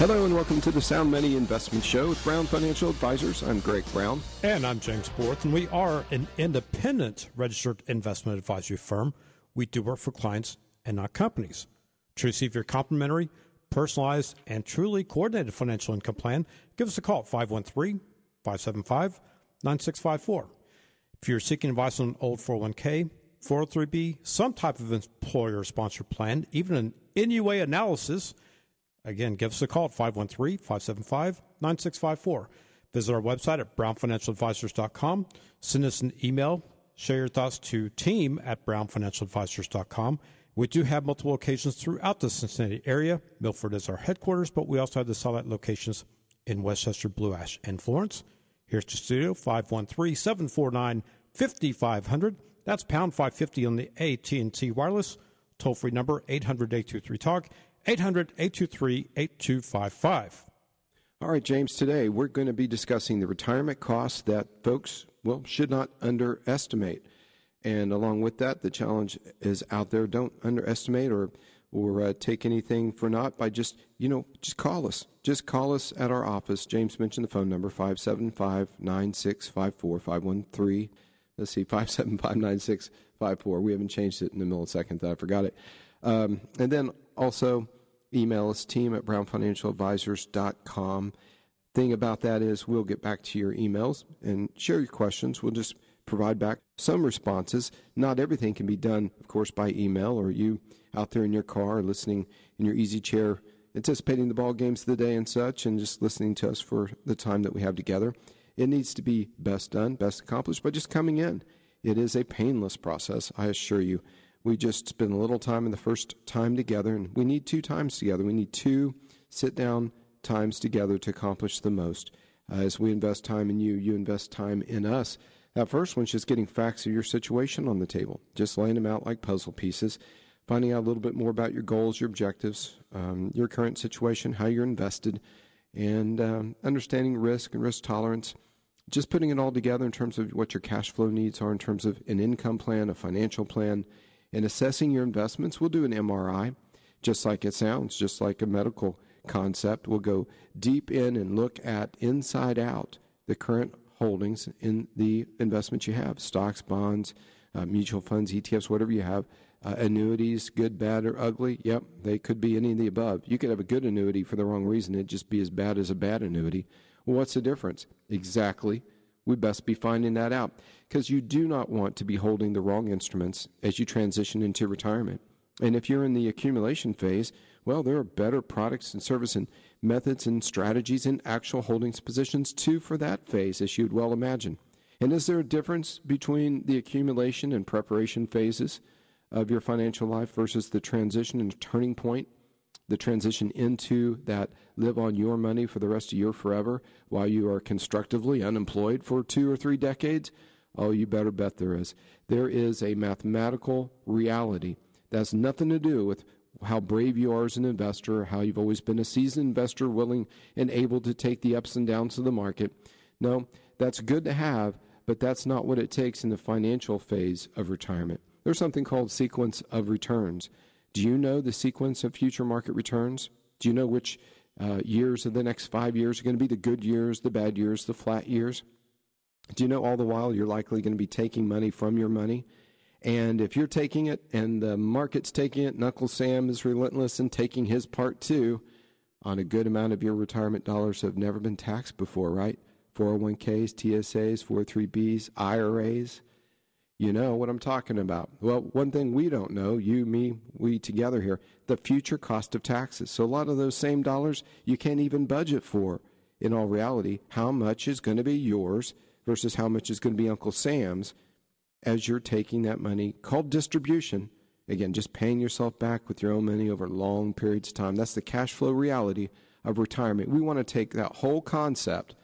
Hello and welcome to the Sound Money Investment Show with Brown Financial Advisors. I'm Greg Brown. And I'm James Borth, and we are an independent registered investment advisory firm. We do work for clients and not companies. To receive your complimentary, personalized, and truly coordinated financial income plan, give us a call at 513 575 9654. If you're seeking advice on an old 401k, 403b, some type of employer sponsored plan, even an NUA analysis, Again, give us a call at 513 575 9654. Visit our website at brownfinancialadvisors.com. Send us an email. Share your thoughts to team at brownfinancialadvisors.com. We do have multiple locations throughout the Cincinnati area. Milford is our headquarters, but we also have the satellite locations in West Chester, Blue Ash, and Florence. Here's to studio 513 749 5500. That's pound 550 on the AT&T wireless. Toll free number 800 823 TALK. 800 823 8255. All right, James, today we're going to be discussing the retirement costs that folks, well, should not underestimate. And along with that, the challenge is out there. Don't underestimate or or uh, take anything for naught by just, you know, just call us. Just call us at our office. James mentioned the phone number 575 9654 513. Let's see, 575 9654. We haven't changed it in a millisecond that I forgot it. Um, and then also, email us team at brownfinancialadvisors.com. Thing about that is, we'll get back to your emails and share your questions. We'll just provide back some responses. Not everything can be done, of course, by email or you out there in your car listening in your easy chair, anticipating the ball games of the day and such, and just listening to us for the time that we have together. It needs to be best done, best accomplished by just coming in. It is a painless process, I assure you we just spend a little time in the first time together, and we need two times together. We need two sit down times together to accomplish the most. Uh, as we invest time in you, you invest time in us. That first one's just getting facts of your situation on the table, just laying them out like puzzle pieces, finding out a little bit more about your goals, your objectives, um, your current situation, how you're invested, and um, understanding risk and risk tolerance. Just putting it all together in terms of what your cash flow needs are, in terms of an income plan, a financial plan, in assessing your investments, we'll do an MRI, just like it sounds, just like a medical concept. We'll go deep in and look at inside out the current holdings in the investments you have stocks, bonds, uh, mutual funds, ETFs, whatever you have. Uh, annuities, good, bad, or ugly. Yep, they could be any of the above. You could have a good annuity for the wrong reason. It'd just be as bad as a bad annuity. Well, what's the difference? Exactly we best be finding that out because you do not want to be holding the wrong instruments as you transition into retirement. And if you're in the accumulation phase, well, there are better products and service and methods and strategies and actual holdings positions too for that phase, as you'd well imagine. And is there a difference between the accumulation and preparation phases of your financial life versus the transition and turning point the transition into that live on your money for the rest of your forever while you are constructively unemployed for two or three decades? Oh, you better bet there is. There is a mathematical reality that has nothing to do with how brave you are as an investor, how you've always been a seasoned investor, willing and able to take the ups and downs of the market. No, that's good to have, but that's not what it takes in the financial phase of retirement. There's something called sequence of returns. Do you know the sequence of future market returns? Do you know which uh, years of the next five years are going to be the good years, the bad years, the flat years? Do you know all the while you're likely going to be taking money from your money? And if you're taking it and the market's taking it, and Uncle Sam is relentless in taking his part too, on a good amount of your retirement dollars have never been taxed before, right? 401ks, TSAs, 403bs, IRAs you know what I'm talking about. Well, one thing we don't know, you, me, we together here, the future cost of taxes. So a lot of those same dollars you can't even budget for. In all reality, how much is going to be yours versus how much is going to be Uncle Sam's as you're taking that money called distribution. Again, just paying yourself back with your own money over long periods of time. That's the cash flow reality of retirement. We want to take that whole concept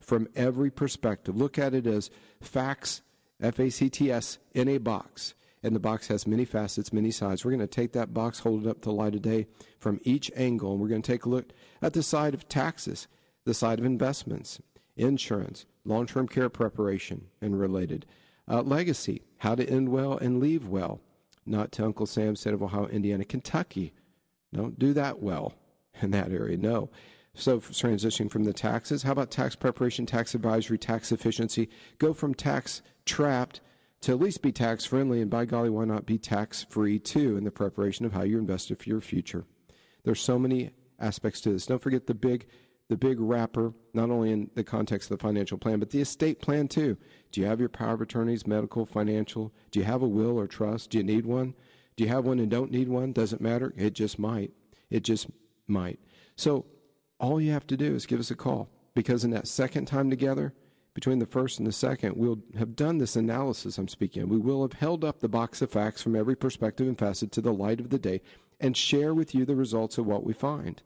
from every perspective. Look at it as facts, F A C T S, in a box. And the box has many facets, many sides. We're going to take that box, hold it up to the light of day from each angle, and we're going to take a look at the side of taxes, the side of investments, insurance, long term care preparation, and related. Uh, legacy, how to end well and leave well. Not to Uncle Sam said of Ohio, Indiana, Kentucky. Don't do that well in that area. No. So transitioning from the taxes, how about tax preparation, tax advisory, tax efficiency? Go from tax trapped to at least be tax friendly, and by golly, why not be tax free too in the preparation of how you're invested for your future? There's so many aspects to this. Don't forget the big the big wrapper, not only in the context of the financial plan, but the estate plan too. Do you have your power of attorneys, medical, financial? Do you have a will or trust? Do you need one? Do you have one and don't need one? Doesn't matter. It just might. It just might. So all you have to do is give us a call because in that second time together, between the first and the second, we'll have done this analysis I'm speaking of. We will have held up the box of facts from every perspective and facet to the light of the day and share with you the results of what we find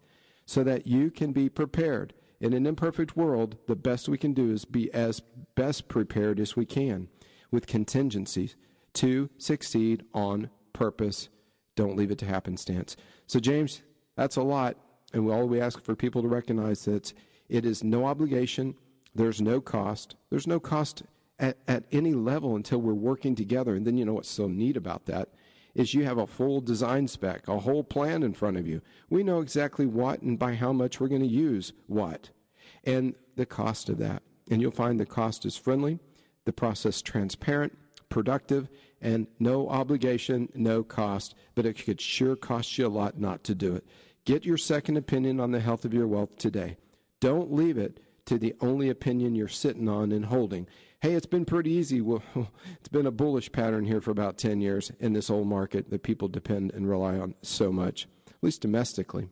so that you can be prepared. In an imperfect world, the best we can do is be as best prepared as we can with contingencies to succeed on purpose. Don't leave it to happenstance. So, James, that's a lot. And all we ask for people to recognize that it is no obligation, there's no cost. There's no cost at, at any level until we're working together. And then you know what's so neat about that is you have a full design spec, a whole plan in front of you. We know exactly what and by how much we're going to use what and the cost of that. And you'll find the cost is friendly, the process transparent, productive, and no obligation, no cost, but it could sure cost you a lot not to do it. Get your second opinion on the health of your wealth today. Don't leave it to the only opinion you're sitting on and holding. Hey, it's been pretty easy. Well, it's been a bullish pattern here for about 10 years in this old market that people depend and rely on so much, at least domestically.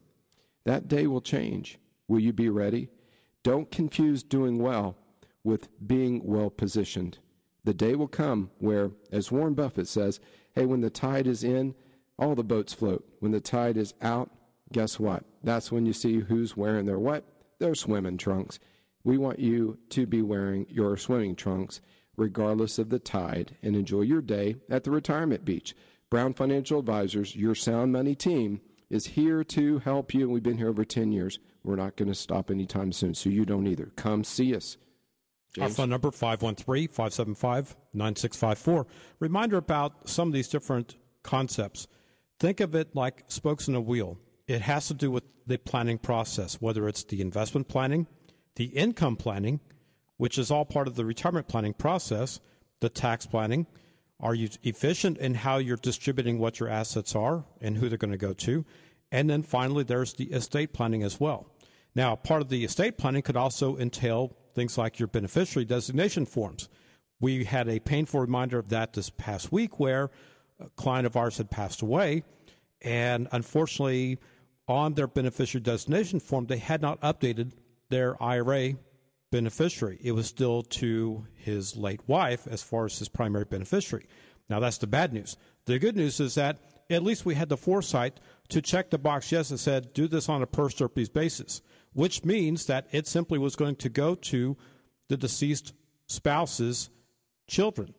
That day will change. Will you be ready? Don't confuse doing well with being well positioned. The day will come where, as Warren Buffett says, hey, when the tide is in, all the boats float. When the tide is out, guess what? That's when you see who's wearing their what? Their swimming trunks. We want you to be wearing your swimming trunks regardless of the tide and enjoy your day at the retirement beach. Brown Financial Advisors, your sound money team, is here to help you. And we've been here over 10 years. We're not going to stop anytime soon, so you don't either. Come see us. James? Our phone number, 513-575-9654. Reminder about some of these different concepts. Think of it like spokes in a wheel it has to do with the planning process, whether it's the investment planning, the income planning, which is all part of the retirement planning process, the tax planning. Are you efficient in how you're distributing what your assets are and who they're going to go to? And then finally, there's the estate planning as well. Now, part of the estate planning could also entail things like your beneficiary designation forms. We had a painful reminder of that this past week where a client of ours had passed away. And unfortunately, on their beneficiary designation form, they had not updated their IRA beneficiary. It was still to his late wife as far as his primary beneficiary. Now, that's the bad news. The good news is that at least we had the foresight to check the box, yes, it said do this on a per stirpes basis, which means that it simply was going to go to the deceased spouse's children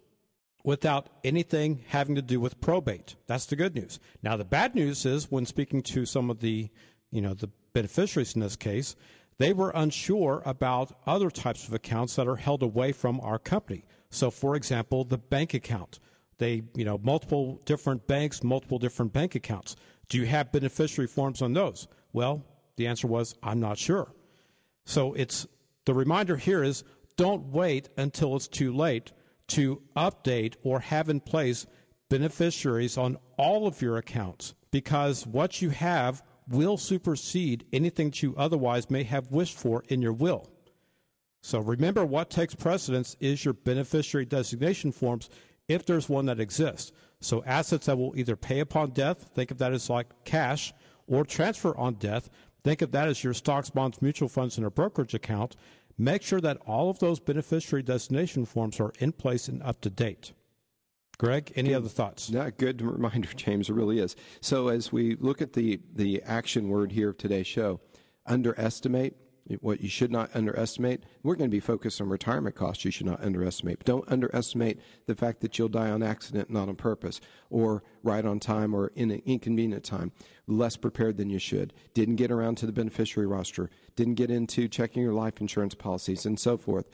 without anything having to do with probate. That's the good news. Now the bad news is when speaking to some of the, you know, the beneficiaries in this case, they were unsure about other types of accounts that are held away from our company. So for example, the bank account. They, you know, multiple different banks, multiple different bank accounts. Do you have beneficiary forms on those? Well, the answer was I'm not sure. So it's the reminder here is don't wait until it's too late to update or have in place beneficiaries on all of your accounts because what you have will supersede anything that you otherwise may have wished for in your will. So remember what takes precedence is your beneficiary designation forms if there's one that exists. So assets that will either pay upon death, think of that as like cash, or transfer on death, think of that as your stocks, bonds, mutual funds, and a brokerage account. Make sure that all of those beneficiary designation forms are in place and up to date. Greg, any good, other thoughts? Yeah, good reminder, James. It really is. So, as we look at the the action word here of today's show, underestimate. what you should not underestimate. We're going to be focused on retirement costs you should not underestimate. But don't underestimate the fact that you'll die on accident, not on purpose, or right on time or in an inconvenient time, less prepared than you should, didn't get around to the beneficiary roster, didn't get into checking your life insurance policies, and so forth.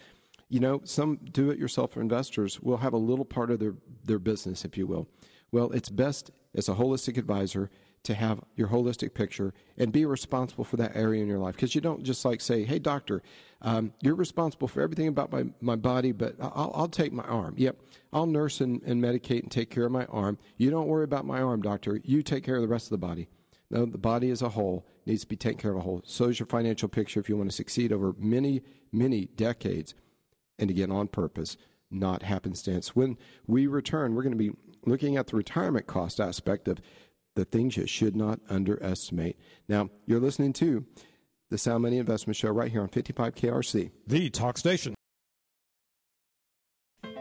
You know, some do it yourself investors will have a little part of their, their business, if you will. Well, it's best as a holistic advisor to have your holistic picture and be responsible for that area in your life. Because you don't just like say, hey, doctor, um, you're responsible for everything about my, my body, but I'll, I'll take my arm. Yep, I'll nurse and, and medicate and take care of my arm. You don't worry about my arm, doctor. You take care of the rest of the body. No, the body as a whole needs to be taken care of a whole. So is your financial picture if you want to succeed over many, many decades. And again, on purpose, not happenstance. When we return, we're going to be looking at the retirement cost aspect of the things you should not underestimate. Now, you're listening to the Sound Money Investment Show right here on 55 KRC, the talk station.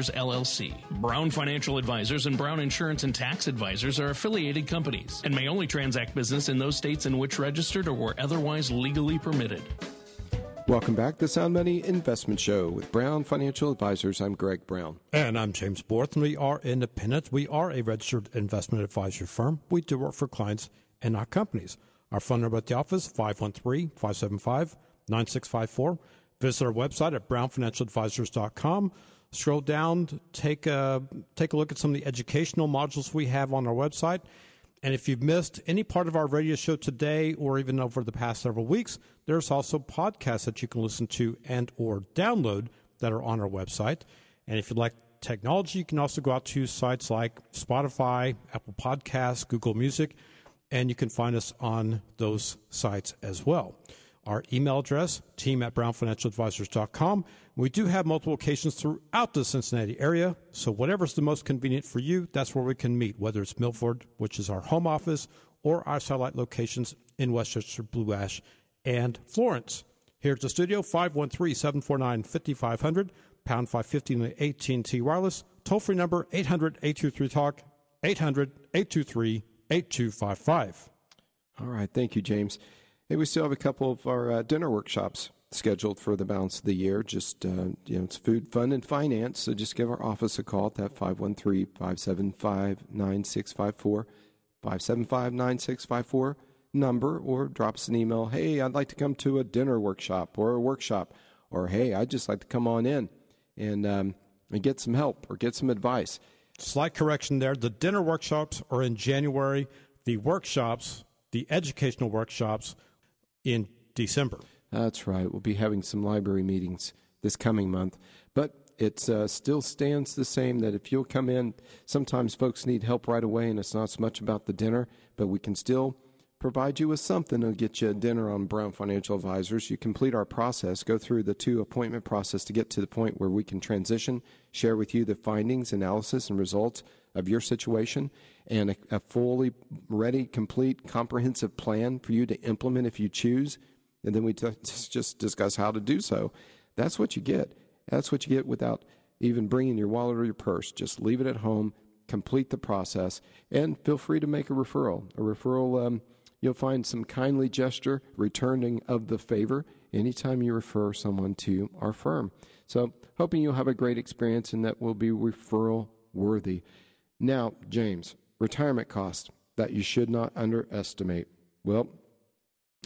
Advisors, LLC. Brown Financial Advisors and Brown Insurance and Tax Advisors are affiliated companies and may only transact business in those states in which registered or were otherwise legally permitted. Welcome back to Sound Money Investment Show with Brown Financial Advisors. I'm Greg Brown. And I'm James Borth, and we are independent. We are a registered investment advisory firm. We do work for clients and not companies. Our phone number at the office, 513 575 9654. Visit our website at brownfinancialadvisors.com scroll down, take a, take a look at some of the educational modules we have on our website. And if you've missed any part of our radio show today or even over the past several weeks, there's also podcasts that you can listen to and or download that are on our website. And if you'd like technology, you can also go out to sites like Spotify, Apple Podcasts, Google Music, and you can find us on those sites as well. Our email address, team at brownfinancialadvisors.com. We do have multiple locations throughout the Cincinnati area, so whatever's the most convenient for you, that's where we can meet, whether it's Milford, which is our home office, or our satellite locations in West Chester, Blue Ash, and Florence. Here at the studio, 513-749-5500, pound 550 on the AT&T wireless, toll-free number 800-823-TALK, 800-823-8255. All right, thank you, James. Hey, we still have a couple of our uh, dinner workshops scheduled for the balance of the year. Just, uh, you know, it's food, fun, and finance. So just give our office a call at that 513 575 9654, 575 9654 number, or drop us an email. Hey, I'd like to come to a dinner workshop or a workshop, or hey, I'd just like to come on in and, um, and get some help or get some advice. Slight correction there. The dinner workshops are in January. The workshops, the educational workshops, in December. That's right. We'll be having some library meetings this coming month. But it uh, still stands the same that if you'll come in, sometimes folks need help right away, and it's not so much about the dinner, but we can still provide you with something to get you a dinner on Brown Financial Advisors. You complete our process, go through the two appointment process to get to the point where we can transition, share with you the findings, analysis, and results of your situation and a, a, fully ready, complete, comprehensive plan for you to implement if you choose. And then we t- just discuss how to do so. That's what you get. That's what you get without even bringing your wallet or your purse. Just leave it at home, complete the process, and feel free to make a referral. A referral, um, you'll find some kindly gesture returning of the favor anytime you refer someone to our firm. So, hoping you'll have a great experience and that will be referral worthy. Now, James, retirement cost that you should not underestimate. Well,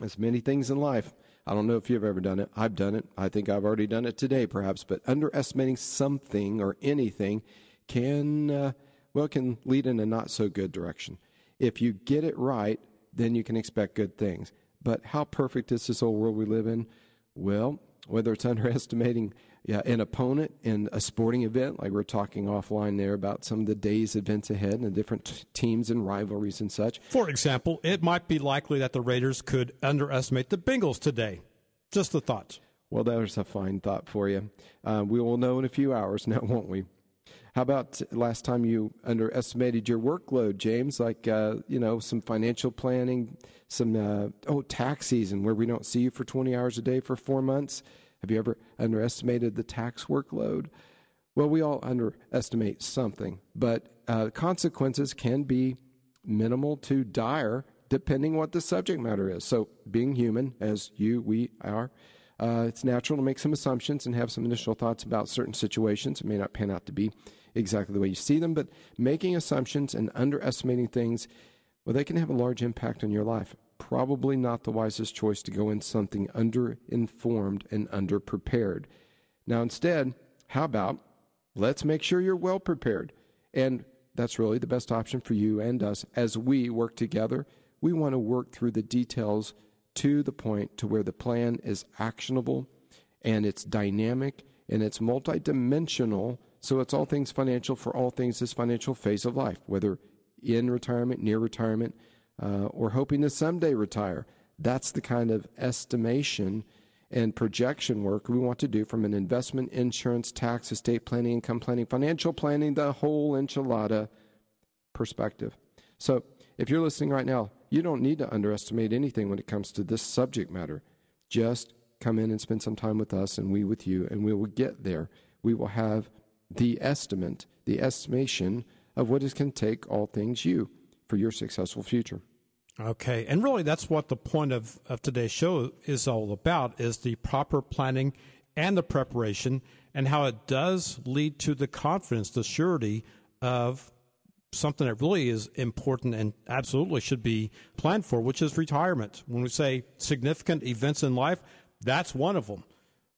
as many things in life. I don't know if you've ever done it. I've done it. I think I've already done it today, perhaps. But underestimating something or anything can, uh, well, can lead in a not so good direction. If you get it right, then you can expect good things. But how perfect is this old world we live in? Well, whether it's underestimating yeah, an opponent in a sporting event, like we're talking offline there about some of the day's events ahead and the different t- teams and rivalries and such. For example, it might be likely that the Raiders could underestimate the Bengals today. Just the thoughts. Well, there's a fine thought for you. Uh, we will know in a few hours now, won't we? How about last time you underestimated your workload, James? Like, uh, you know, some financial planning, some, uh, oh, tax season where we don't see you for 20 hours a day for four months. Have you ever underestimated the tax workload? Well, we all underestimate something, but uh, consequences can be minimal to dire depending what the subject matter is. So, being human, as you, we are, uh, it's natural to make some assumptions and have some initial thoughts about certain situations. It may not pan out to be exactly the way you see them, but making assumptions and underestimating things, well, they can have a large impact on your life. Probably not the wisest choice to go in something underinformed and underprepared. Now, instead, how about let's make sure you're well prepared? And that's really the best option for you and us as we work together. We want to work through the details to the point to where the plan is actionable and it's dynamic and it's multidimensional so it's all things financial for all things this financial phase of life, whether in retirement, near retirement, uh, or hoping to someday retire. That's the kind of estimation and projection work we want to do from an investment, insurance, tax, estate planning, income planning, financial planning, the whole enchilada perspective. So if you're listening right now, you don't need to underestimate anything when it comes to this subject matter. Just come in and spend some time with us and we with you, and we will get there. We will have the estimate, the estimation of what is can take all things you for your successful future. Okay, and really that's what the point of, of today's show is all about is the proper planning and the preparation and how it does lead to the confidence, the surety of something that really is important and absolutely should be planned for, which is retirement. When we say significant events in life, that's one of them.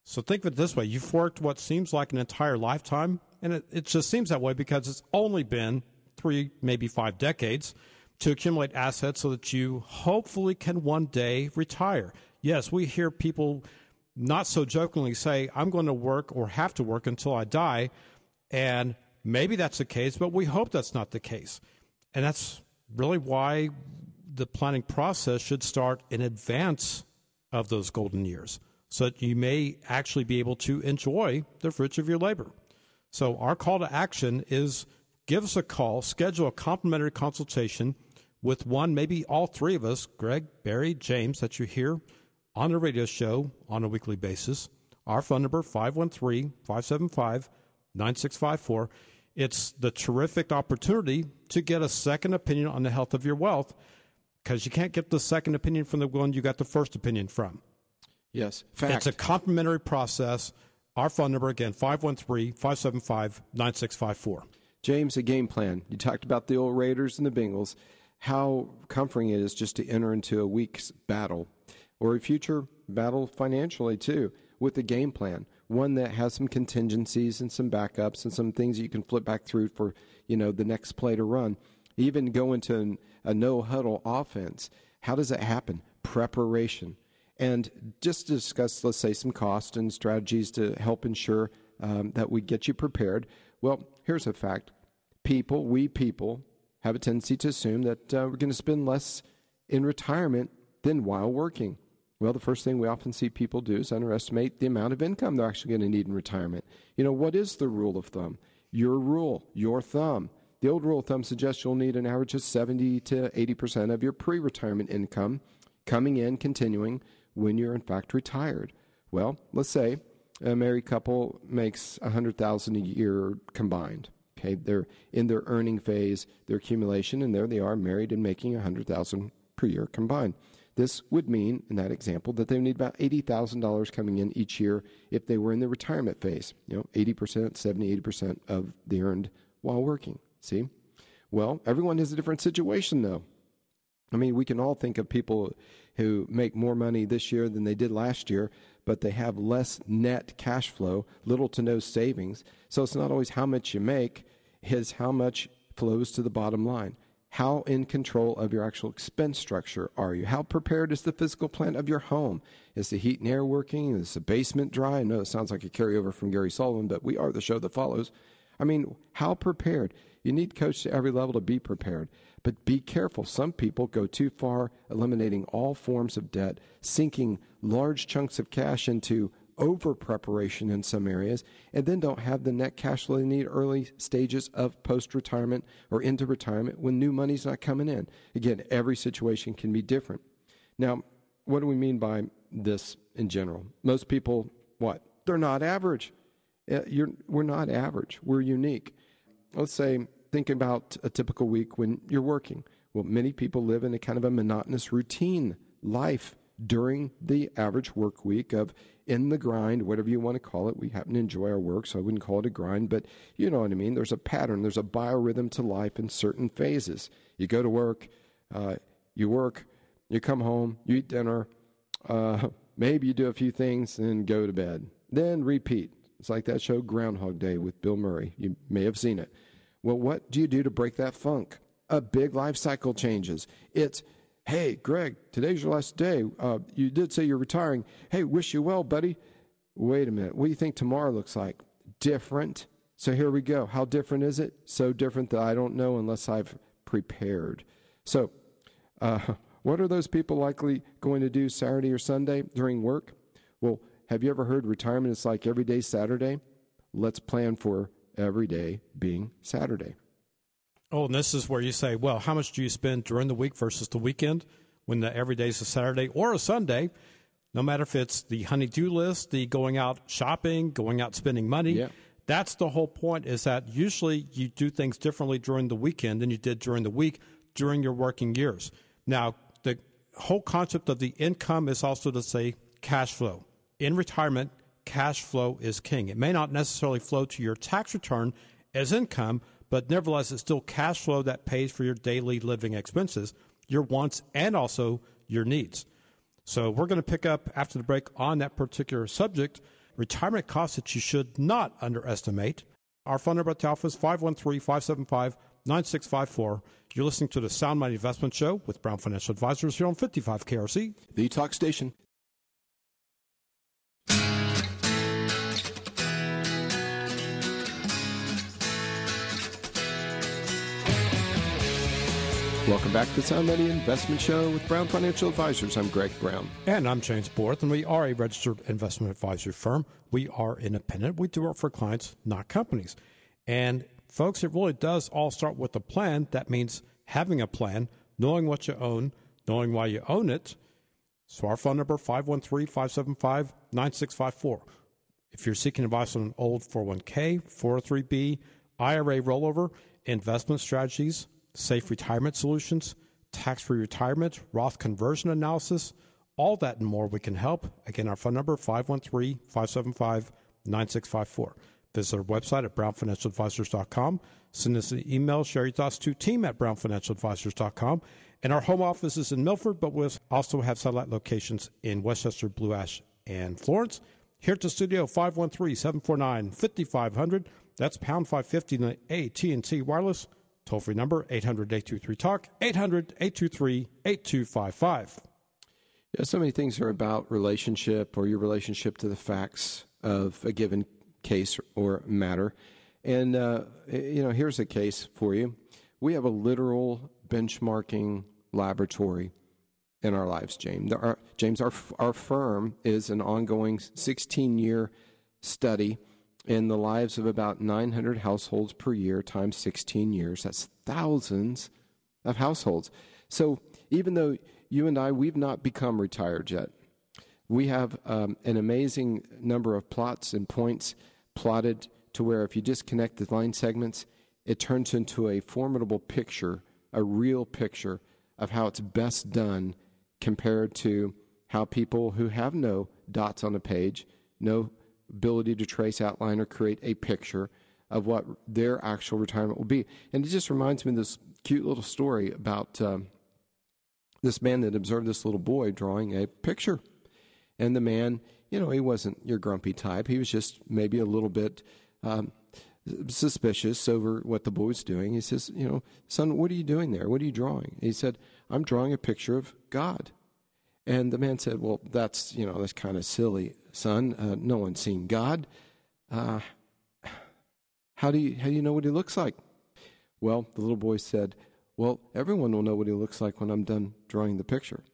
So think of it this way you've worked what seems like an entire lifetime, and it, it just seems that way because it's only been three, maybe five decades to accumulate assets so that you hopefully can one day retire. Yes, we hear people not so jokingly say, I'm going to work or have to work until I die. And maybe that's the case, but we hope that's not the case. And that's really why the planning process should start in advance of those golden years so that you may actually be able to enjoy the fruits of your labor. So, our call to action is give us a call, schedule a complimentary consultation with one, maybe all three of us, Greg, Barry, James, that you hear on the radio show on a weekly basis. Our phone number, 513 575 9654. It's the terrific opportunity to get a second opinion on the health of your wealth because you can't get the second opinion from the one you got the first opinion from. Yes. Fact. It's a complimentary process. Our phone number again, 513 575 9654. James, a game plan. You talked about the old Raiders and the Bengals, how comforting it is just to enter into a week's battle or a future battle financially too with a game plan. One that has some contingencies and some backups and some things you can flip back through for, you know, the next play to run. Even go into a no huddle offense. How does that happen? Preparation and just to discuss, let's say, some cost and strategies to help ensure um, that we get you prepared. Well, here's a fact people, we people, have a tendency to assume that uh, we're going to spend less in retirement than while working. Well, the first thing we often see people do is underestimate the amount of income they're actually going to need in retirement. You know, what is the rule of thumb? Your rule, your thumb. The old rule of thumb suggests you'll need an average of 70 to 80% of your pre retirement income coming in, continuing when you're in fact retired. Well, let's say a married couple makes a hundred thousand a year combined. Okay, they're in their earning phase, their accumulation, and there they are, married and making a hundred thousand per year combined. This would mean, in that example, that they need about eighty thousand dollars coming in each year if they were in the retirement phase. You know, eighty percent, 70, 80 percent of the earned while working. See, well, everyone has a different situation, though. I mean, we can all think of people who make more money this year than they did last year, but they have less net cash flow, little to no savings. So it's not always how much you make, it's how much flows to the bottom line. How in control of your actual expense structure are you? How prepared is the physical plant of your home? Is the heat and air working? Is the basement dry? I know it sounds like a carryover from Gary Sullivan, but we are the show that follows. I mean, how prepared? You need coach to every level to be prepared. But be careful. Some people go too far, eliminating all forms of debt, sinking large chunks of cash into over preparation in some areas, and then don't have the net cash flow they need early stages of post retirement or into retirement when new money's not coming in. Again, every situation can be different. Now, what do we mean by this in general? Most people, what? They're not average. Uh, we're not average. We're unique. Let's say, think about a typical week when you're working. Well, many people live in a kind of a monotonous routine life during the average work week of in the grind, whatever you want to call it. We happen to enjoy our work, so I wouldn't call it a grind, but you know what I mean. There's a pattern, there's a biorhythm to life in certain phases. You go to work, uh, you work, you come home, you eat dinner, uh, maybe you do a few things, and go to bed. Then repeat. It's like that show Groundhog Day with Bill Murray. You may have seen it. Well, what do you do to break that funk? A big life cycle changes. It's Hey, Greg, today's your last day. Uh, you did say you're retiring. Hey, wish you well, buddy. Wait a minute. What do you think tomorrow looks like? Different. So here we go. How different is it? So different that I don't know unless I've prepared. So, uh, what are those people likely going to do Saturday or Sunday during work? Well, have you ever heard retirement is like every day Saturday? Let's plan for every day being Saturday. Oh, and this is where you say, well, how much do you spend during the week versus the weekend when the every day is a Saturday or a Sunday? No matter if it's the honey-do list, the going out shopping, going out spending money. Yeah. That's the whole point is that usually you do things differently during the weekend than you did during the week during your working years. Now, the whole concept of the income is also to say cash flow. In retirement, cash flow is king. It may not necessarily flow to your tax return as income, but nevertheless, it's still cash flow that pays for your daily living expenses, your wants, and also your needs. So we're going to pick up after the break on that particular subject retirement costs that you should not underestimate. Our phone number at is 513 575 9654. You're listening to the Sound Money Investment Show with Brown Financial Advisors here on 55 KRC. The Talk Station. Welcome back to the Sound Money Investment Show with Brown Financial Advisors. I'm Greg Brown. And I'm James Borth, and we are a registered investment advisory firm. We are independent. We do work for clients, not companies. And folks, it really does all start with a plan. That means having a plan, knowing what you own, knowing why you own it. So our phone number, 513-575-9654. If you're seeking advice on an old 401k, 403b, IRA rollover, investment strategies, safe retirement solutions, tax free retirement, Roth conversion analysis, all that and more we can help. Again, our phone number 513 575 9654. Visit our website at brownfinancialadvisors.com. Send us an email, share your thoughts to team at brownfinancialadvisors.com. And our home office is in Milford, but we also have satellite locations in West Chester, Blue Ash, and Florence. Here at the studio, 513 749 5500. That's pound 550 in the AT&T wireless. Toll free number 800 823 TALK, 800 823 8255. Yeah, so many things are about relationship or your relationship to the facts of a given case or matter. And, uh, you know, here's a case for you. We have a literal benchmarking laboratory in our lives, James. Our, James, our, our firm is an ongoing 16 year study in the lives of about 900 households per year times 16 years. That's thousands of households. So even though you and I, we've not become retired yet, we have um, an amazing number of plots and points plotted to where if you just connect the line segments, it turns into a formidable picture, a real picture of how it's best done compared to how people who have no dots on a page, no ability to trace, outline, or create a picture of what their actual retirement will be. And it just reminds me of this cute little story about um, this man that observed this little boy drawing a picture. And the man, you know, he wasn't your grumpy type. He was just maybe a little bit um, suspicious over what the boy was doing. He says, You know, son, what are you doing there? What are you drawing? He said, I'm drawing a picture of God. And the man said, Well, that's, you know, that's kind of silly, son. Uh, no one's seen God. Uh, How do you how do you know what he looks like? Well, the little boy said, Well, everyone will know what he looks like when I'm done drawing the picture.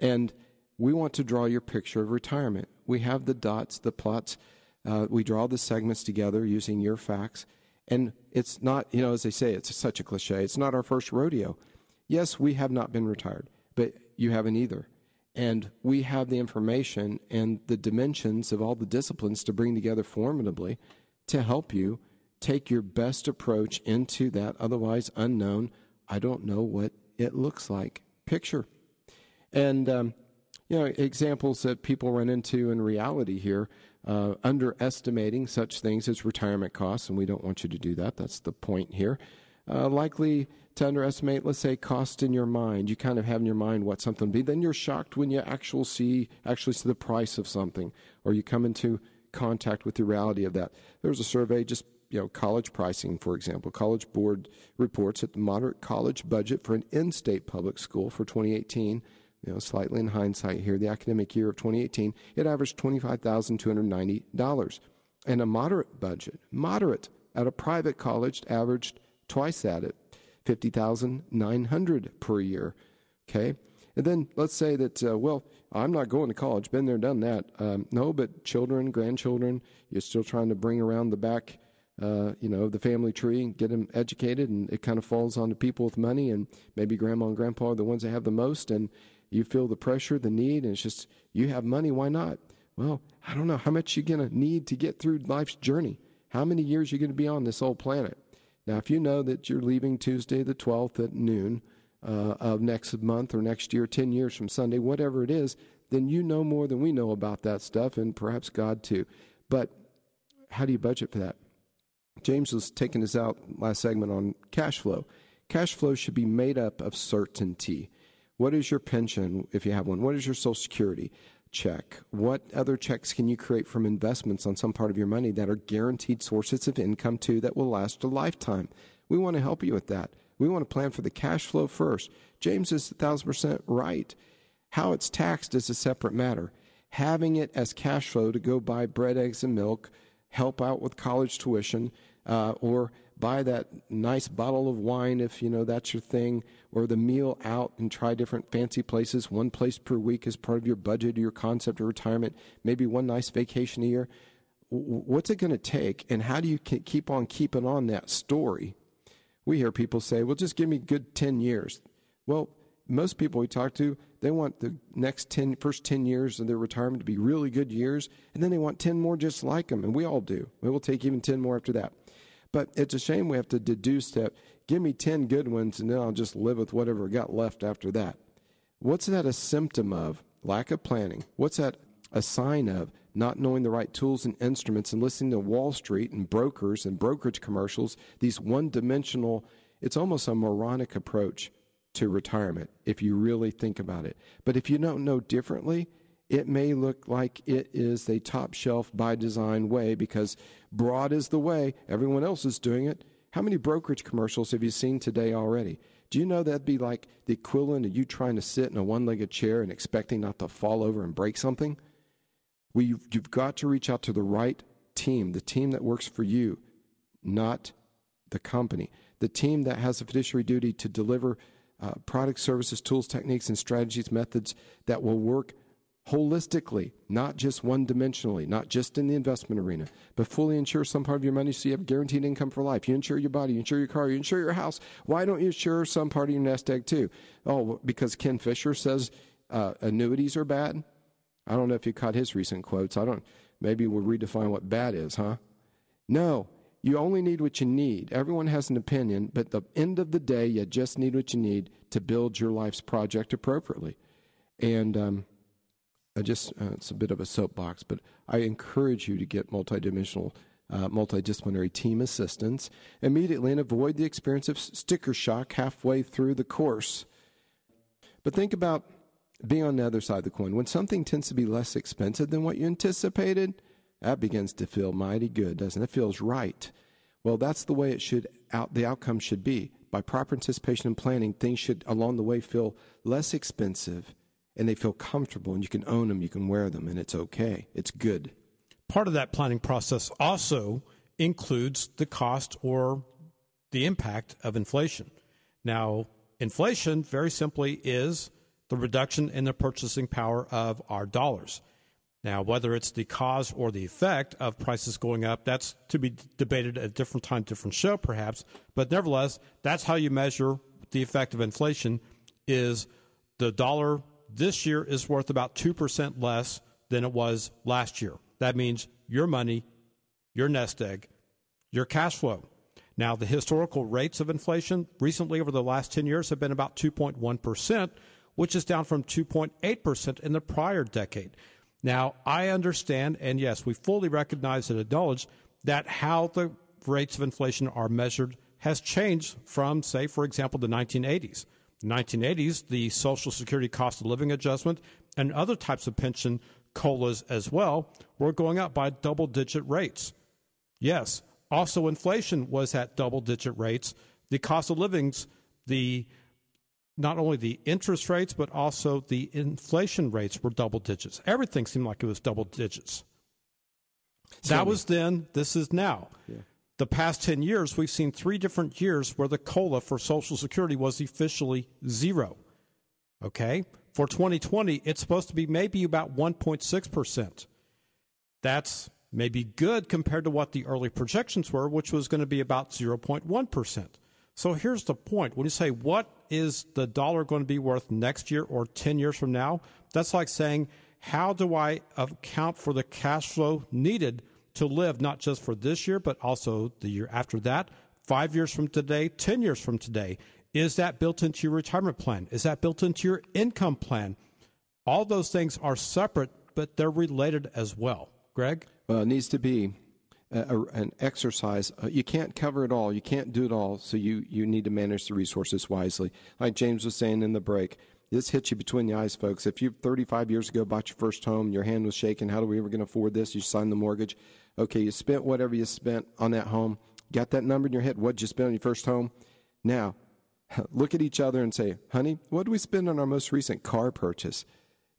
And we want to draw your picture of retirement. We have the dots, the plots. Uh, we draw the segments together using your facts. And it's not, you know, as they say, it's such a cliche. It's not our first rodeo. Yes, we have not been retired, but you haven't either. And we have the information and the dimensions of all the disciplines to bring together formidably to help you take your best approach into that otherwise unknown, I don't know what it looks like picture. And, um, you know, examples that people run into in reality here, uh, underestimating such things as retirement costs, and we don't want you to do that. That's the point here. Uh, likely to underestimate, let's say, cost in your mind. You kind of have in your mind what something be. Then you're shocked when you actually see actually see the price of something, or you come into contact with the reality of that. There was a survey just you know, college pricing, for example. College Board reports that the moderate college budget for an in-state public school for 2018, you know, slightly in hindsight here, the academic year of 2018, it averaged $25,290. And a moderate budget, moderate, at a private college averaged twice that at 50,900 per year. Okay? And then let's say that, uh, well, I'm not going to college, been there, done that. Um, no, but children, grandchildren, you're still trying to bring around the back uh, you know, the family tree and get them educated, and it kind of falls on the people with money, and maybe grandma and grandpa are the ones that have the most, and you feel the pressure, the need, and it's just you have money, why not? Well, I don't know how much you're gonna need to get through life's journey. How many years you're gonna be on this old planet? Now, if you know that you're leaving Tuesday the 12th at noon uh, of next month or next year, 10 years from Sunday, whatever it is, then you know more than we know about that stuff, and perhaps God too. But how do you budget for that? James was taking us out last segment on cash flow. Cash flow should be made up of certainty. What is your pension, if you have one? What is your Social Security check? What other checks can you create from investments on some part of your money that are guaranteed sources of income too that will last a lifetime? We want to help you with that. We want to plan for the cash flow first. James is a thousand percent right. How it's taxed is a separate matter. Having it as cash flow to go buy bread, eggs, and milk help out with college tuition, uh, or buy that nice bottle of wine if you know that's your thing, or the meal out and try different fancy places. One place per week as part of your budget or your concept of retirement. Maybe one nice vacation a year. What's it going to take, and how do you keep on keeping on that story? We hear people say, "Well, just give me good ten years." Well, most people we talk to, they want the next 10, first 10 years of their retirement to be really good years, and then they want 10 more just like them, and we all do. We will take even 10 more after that. But it's a shame we have to deduce that give me 10 good ones, and then I'll just live with whatever got left after that. What's that a symptom of? Lack of planning. What's that a sign of? Not knowing the right tools and instruments and listening to Wall Street and brokers and brokerage commercials, these one dimensional, it's almost a moronic approach to retirement if you really think about it. But if you don't know differently, it may look like it is a top shelf by design way because broad is the way, everyone else is doing it. How many brokerage commercials have you seen today already? Do you know that'd be like the equivalent of you trying to sit in a one legged chair and expecting not to fall over and break something? Well, you've, you've got to reach out to the right team, the team that works for you, not the company, the team that has a fiduciary duty to deliver uh, products, services, tools, techniques, and strategies, methods that will work holistically, not just one dimensionally, not just in the investment arena, but fully insure some part of your money so you have guaranteed income for life. You insure your body, you insure your car, you insure your house. Why don't you insure some part of your nest egg too? Oh, because Ken Fisher says uh, annuities are bad. I don't know if you caught his recent quotes. I don't. Maybe we'll redefine what bad is, huh? No, you only need what you need. Everyone has an opinion, but the end of the day, you just need what you need to build your life's project appropriately. And um, I just, uh, it's a bit of a soapbox, but I encourage you to get multidimensional, uh, multidisciplinary team assistance immediately and avoid the experience of sticker shock halfway through the course. But think about being on the other side of the coin. When something tends to be less expensive than what you anticipated, that begins to feel mighty good, doesn't it? It feels right. Well, that's the way it should out the outcome should be. By proper anticipation and planning, things should along the way feel less expensive and they feel comfortable and you can own them, you can wear them and it's okay. It's good. Part of that planning process also includes the cost or the impact of inflation. Now, inflation, very simply, is the reduction in the purchasing power of our dollars. Now, whether it's the cause or the effect of prices going up, that's to be debated at a different time, different show, perhaps. But nevertheless, that's how you measure the effect of inflation. Is the dollar this year is worth about two percent less than it was last year? That means your money, your nest egg, your cash flow. Now, the historical rates of inflation recently over the last 10 years have been about 2.1%, which is down from 2.8% in the prior decade. Now, I understand, and yes, we fully recognize and acknowledge that how the rates of inflation are measured has changed from, say, for example, the 1980s. The 1980s, the Social Security cost of living adjustment and other types of pension COLAs as well were going up by double digit rates. Yes, also inflation was at double digit rates. The cost of livings, the not only the interest rates, but also the inflation rates were double digits. Everything seemed like it was double digits. that was then, this is now. Yeah. The past 10 years, we've seen three different years where the COLA for Social Security was officially zero. Okay? For 2020, it's supposed to be maybe about 1.6%. That's maybe good compared to what the early projections were, which was going to be about 0.1%. So here's the point. When you say, what is the dollar going to be worth next year or 10 years from now? That's like saying, how do I account for the cash flow needed to live, not just for this year, but also the year after that, five years from today, 10 years from today? Is that built into your retirement plan? Is that built into your income plan? All those things are separate, but they're related as well. Greg? Well, it needs to be a, an exercise. Uh, you can't cover it all. You can't do it all. So you, you need to manage the resources wisely. Like James was saying in the break, this hits you between the eyes, folks. If you 35 years ago bought your first home, your hand was shaking. How do we ever going to afford this? You signed the mortgage. Okay, you spent whatever you spent on that home. Got that number in your head. What'd you spend on your first home? Now, look at each other and say, honey, what did we spend on our most recent car purchase?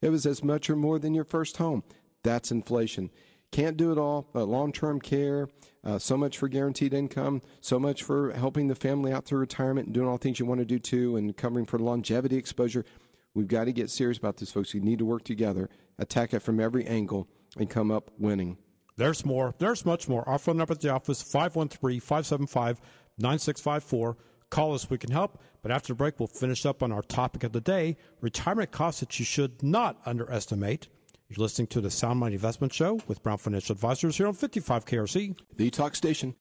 It was as much or more than your first home. That's inflation. Can't do it all. Uh, Long term care, uh, so much for guaranteed income, so much for helping the family out through retirement and doing all the things you want to do too, and covering for longevity exposure. We've got to get serious about this, folks. We need to work together, attack it from every angle, and come up winning. There's more. There's much more. Our phone number at the office, 513 575 9654. Call us, we can help. But after the break, we'll finish up on our topic of the day retirement costs that you should not underestimate. You're listening to the Sound Money Investment Show with Brown Financial Advisors here on 55 KRC, the talk station.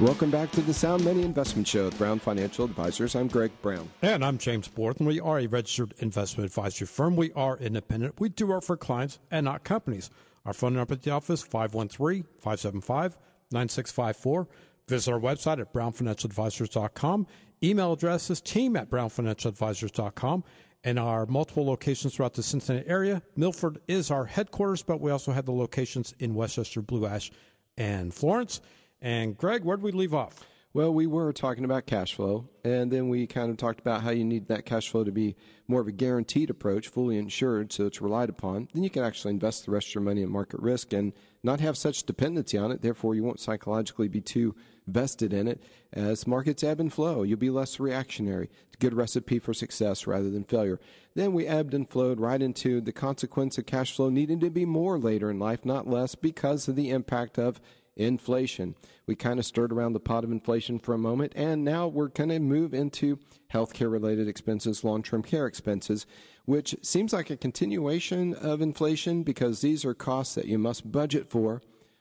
Welcome back to the Sound Money Investment Show with Brown Financial Advisors. I'm Greg Brown. And I'm James Borth, and we are a registered investment advisory firm. We are independent. We do work for clients and not companies. Our phone number at the office, 513 575 9654. Visit our website at brownfinancialadvisors.com. Email address is team at brownfinancialadvisors.com. And our multiple locations throughout the Cincinnati area. Milford is our headquarters, but we also have the locations in West Chester, Blue Ash, and Florence. And Greg, where did we leave off? Well, we were talking about cash flow, and then we kind of talked about how you need that cash flow to be more of a guaranteed approach, fully insured, so it's relied upon. Then you can actually invest the rest of your money in market risk and not have such dependency on it. Therefore, you won't psychologically be too vested in it. As markets ebb and flow, you'll be less reactionary. It's a good recipe for success rather than failure. Then we ebbed and flowed right into the consequence of cash flow needing to be more later in life, not less, because of the impact of inflation. We kind of stirred around the pot of inflation for a moment, and now we're going to move into healthcare related expenses, long term care expenses, which seems like a continuation of inflation because these are costs that you must budget for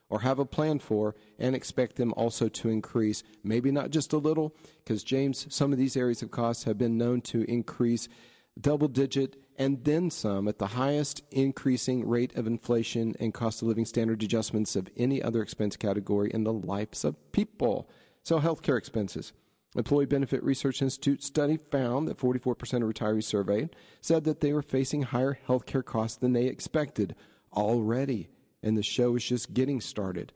or have a plan for and expect them also to increase. Maybe not just a little, because James, some of these areas of costs have been known to increase double digit and then some at the highest increasing rate of inflation and cost of living standard adjustments of any other expense category in the lives of people. So, healthcare expenses. Employee Benefit Research Institute study found that 44% of retirees surveyed said that they were facing higher healthcare costs than they expected already, and the show is just getting started.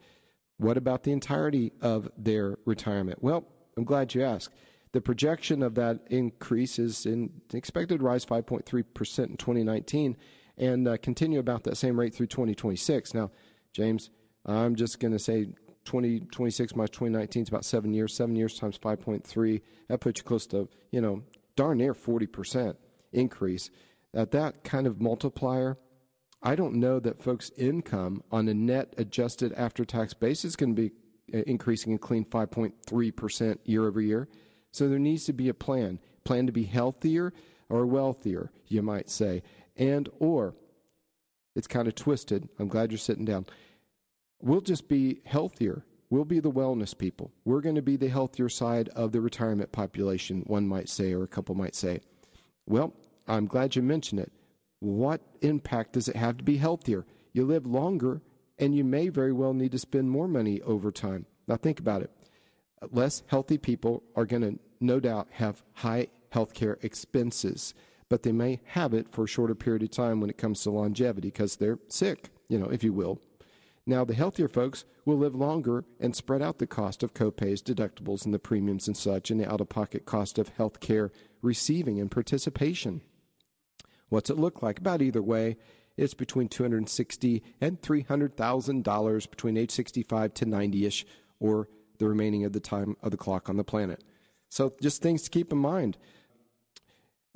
What about the entirety of their retirement? Well, I'm glad you asked. The projection of that increase is in, expected to rise 5.3% in 2019 and uh, continue about that same rate through 2026. Now, James, I'm just going to say 2026 minus 2019 is about seven years. Seven years times 5.3, that puts you close to, you know, darn near 40% increase. At that kind of multiplier, I don't know that folks' income on a net adjusted after tax basis can be uh, increasing a clean 5.3% year over year. So there needs to be a plan, plan to be healthier or wealthier, you might say. And or it's kind of twisted. I'm glad you're sitting down. We'll just be healthier. We'll be the wellness people. We're going to be the healthier side of the retirement population, one might say, or a couple might say. Well, I'm glad you mentioned it. What impact does it have to be healthier? You live longer, and you may very well need to spend more money over time. Now, think about it less healthy people are going to no doubt have high healthcare expenses, but they may have it for a shorter period of time when it comes to longevity because they're sick, you know, if you will. Now, the healthier folks will live longer and spread out the cost of copays, deductibles, and the premiums and such, and the out of pocket cost of health care receiving and participation. What's it look like? About either way, it's between $260 and $300,000 between age 65 to 90 ish, or the remaining of the time of the clock on the planet. So, just things to keep in mind.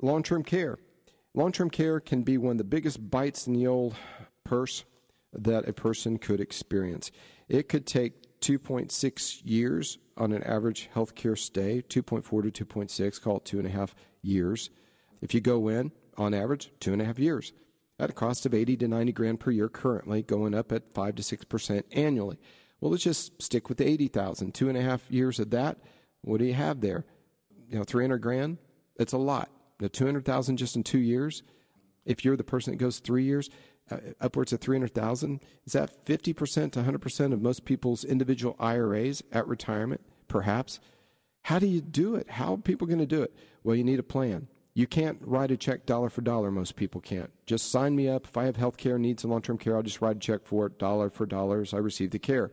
Long term care. Long term care can be one of the biggest bites in the old purse that a person could experience. It could take 2.6 years on an average healthcare stay, 2.4 to 2.6, call it two and a half years. If you go in, on average, two and a half years at a cost of 80 to 90 grand per year currently, going up at 5 to 6% annually. Well, let's just stick with the 80,000. Two and a half years of that. What do you have there? You know, 300 grand? It's a lot. The 200,000 just in two years. If you're the person that goes three years, uh, upwards of 300,000. Is that 50% to 100% of most people's individual IRAs at retirement, perhaps? How do you do it? How are people going to do it? Well, you need a plan. You can't write a check dollar for dollar. Most people can't. Just sign me up. If I have health care needs and long term care, I'll just write a check for it, dollar for dollars. I receive the care.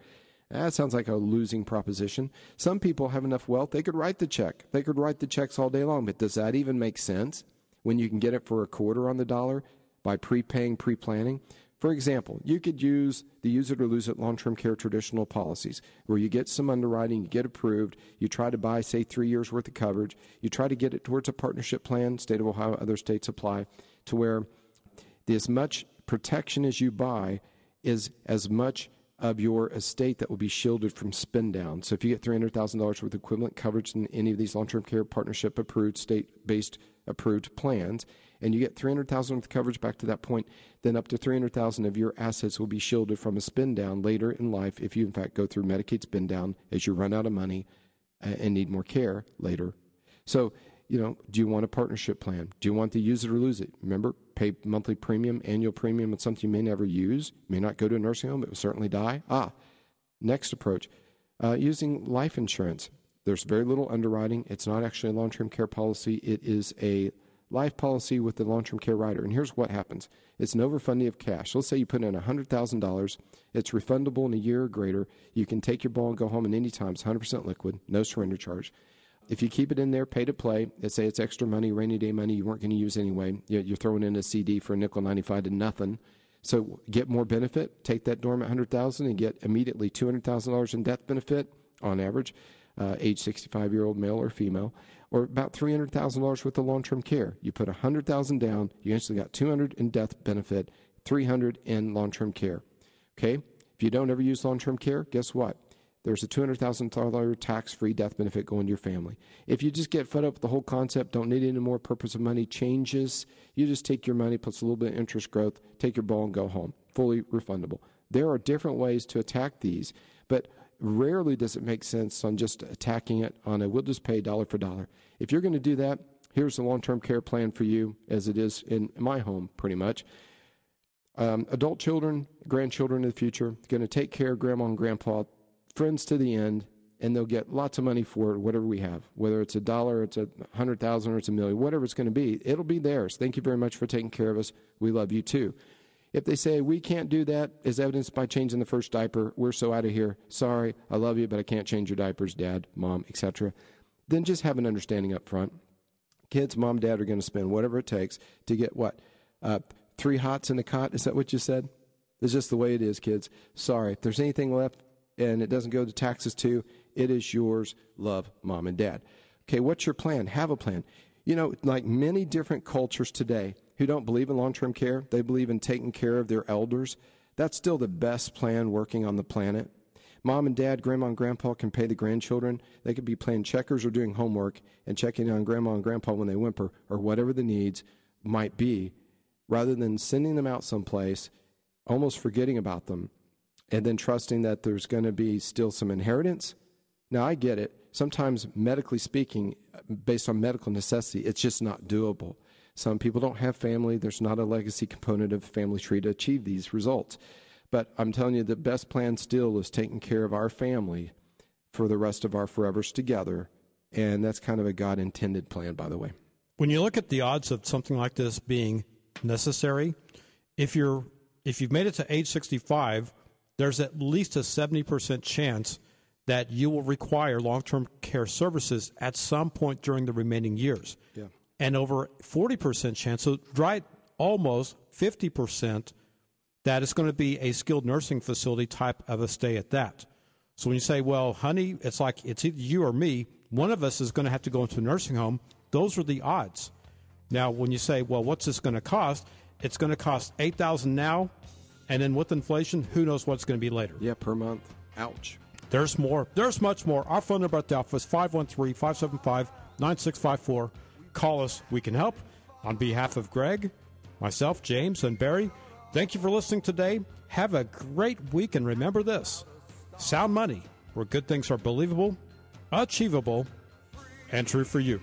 That sounds like a losing proposition. Some people have enough wealth, they could write the check. They could write the checks all day long, but does that even make sense when you can get it for a quarter on the dollar by prepaying, pre planning? For example, you could use the use it or lose it long term care traditional policies where you get some underwriting, you get approved, you try to buy, say, three years worth of coverage, you try to get it towards a partnership plan, state of Ohio, other states apply, to where the as much protection as you buy is as much of your estate that will be shielded from spend down. So if you get $300,000 worth of equivalent coverage in any of these long term care partnership approved, state based approved plans, and you get 300,000 with coverage back to that point, then up to 300,000 of your assets will be shielded from a spend down later in life if you in fact go through Medicaid spend down as you run out of money uh, and need more care later. So, you know, do you want a partnership plan? Do you want to use it or lose it? Remember, pay monthly premium, annual premium on something you may never use, may not go to a nursing home, it will certainly die. Ah, next approach, uh, using life insurance. There's very little underwriting. It's not actually a long term care policy. It is a life policy with the long term care rider. And here's what happens it's an overfunding of cash. Let's say you put in $100,000, it's refundable in a year or greater. You can take your ball and go home at any time. It's 100% liquid, no surrender charge. If you keep it in there, pay to play, let's say it's extra money, rainy day money you weren't going to use anyway, you're throwing in a CD for a nickel 95 to nothing. So get more benefit, take that dormant 100000 and get immediately $200,000 in death benefit on average, uh, age 65 year old male or female or about $300,000 worth of long-term care. You put 100,000 down, you actually got 200 in death benefit, 300 in long-term care. Okay? If you don't ever use long-term care, guess what? There's a $200,000 tax-free death benefit going to your family. If you just get fed up with the whole concept, don't need any more purpose of money changes, you just take your money, plus a little bit of interest growth, take your ball and go home. Fully refundable. There are different ways to attack these, but Rarely does it make sense on just attacking it on a we'll just pay dollar for dollar. If you're going to do that, here's the long term care plan for you, as it is in my home, pretty much. Um, adult children, grandchildren in the future, going to take care of grandma and grandpa, friends to the end, and they'll get lots of money for it, whatever we have, whether it's a dollar, it's a hundred thousand, or it's a million, whatever it's going to be. It'll be theirs. Thank you very much for taking care of us. We love you too. If they say we can't do that, as evidenced by changing the first diaper, we're so out of here. Sorry, I love you, but I can't change your diapers, dad, mom, etc. then just have an understanding up front. Kids, mom, dad are going to spend whatever it takes to get what? Uh, three hots in a cot? Is that what you said? It's just the way it is, kids. Sorry. If there's anything left and it doesn't go to taxes too, it is yours. Love mom and dad. Okay, what's your plan? Have a plan. You know, like many different cultures today who don't believe in long term care, they believe in taking care of their elders. That's still the best plan working on the planet. Mom and dad, grandma and grandpa can pay the grandchildren. They could be playing checkers or doing homework and checking on grandma and grandpa when they whimper or whatever the needs might be, rather than sending them out someplace, almost forgetting about them, and then trusting that there's going to be still some inheritance. Now, I get it. Sometimes, medically speaking, based on medical necessity, it's just not doable. Some people don't have family. There's not a legacy component of family tree to achieve these results. But I'm telling you, the best plan still is taking care of our family for the rest of our forevers together. And that's kind of a God intended plan, by the way. When you look at the odds of something like this being necessary, if you're if you've made it to age 65, there's at least a 70% chance that you will require long-term care services at some point during the remaining years. Yeah. And over 40% chance, so right almost 50% that it's going to be a skilled nursing facility type of a stay at that. So when you say, well, honey, it's like it's either you or me, one of us is going to have to go into a nursing home, those are the odds. Now, when you say, well, what's this going to cost? It's going to cost 8000 now, and then with inflation, who knows what's going to be later. Yeah, per month. Ouch. There's more. There's much more. Our phone number at the office 513 575 9654. Call us. We can help. On behalf of Greg, myself, James, and Barry, Thank you for listening today. Have a great week, and remember this sound money, where good things are believable, achievable, and true for you.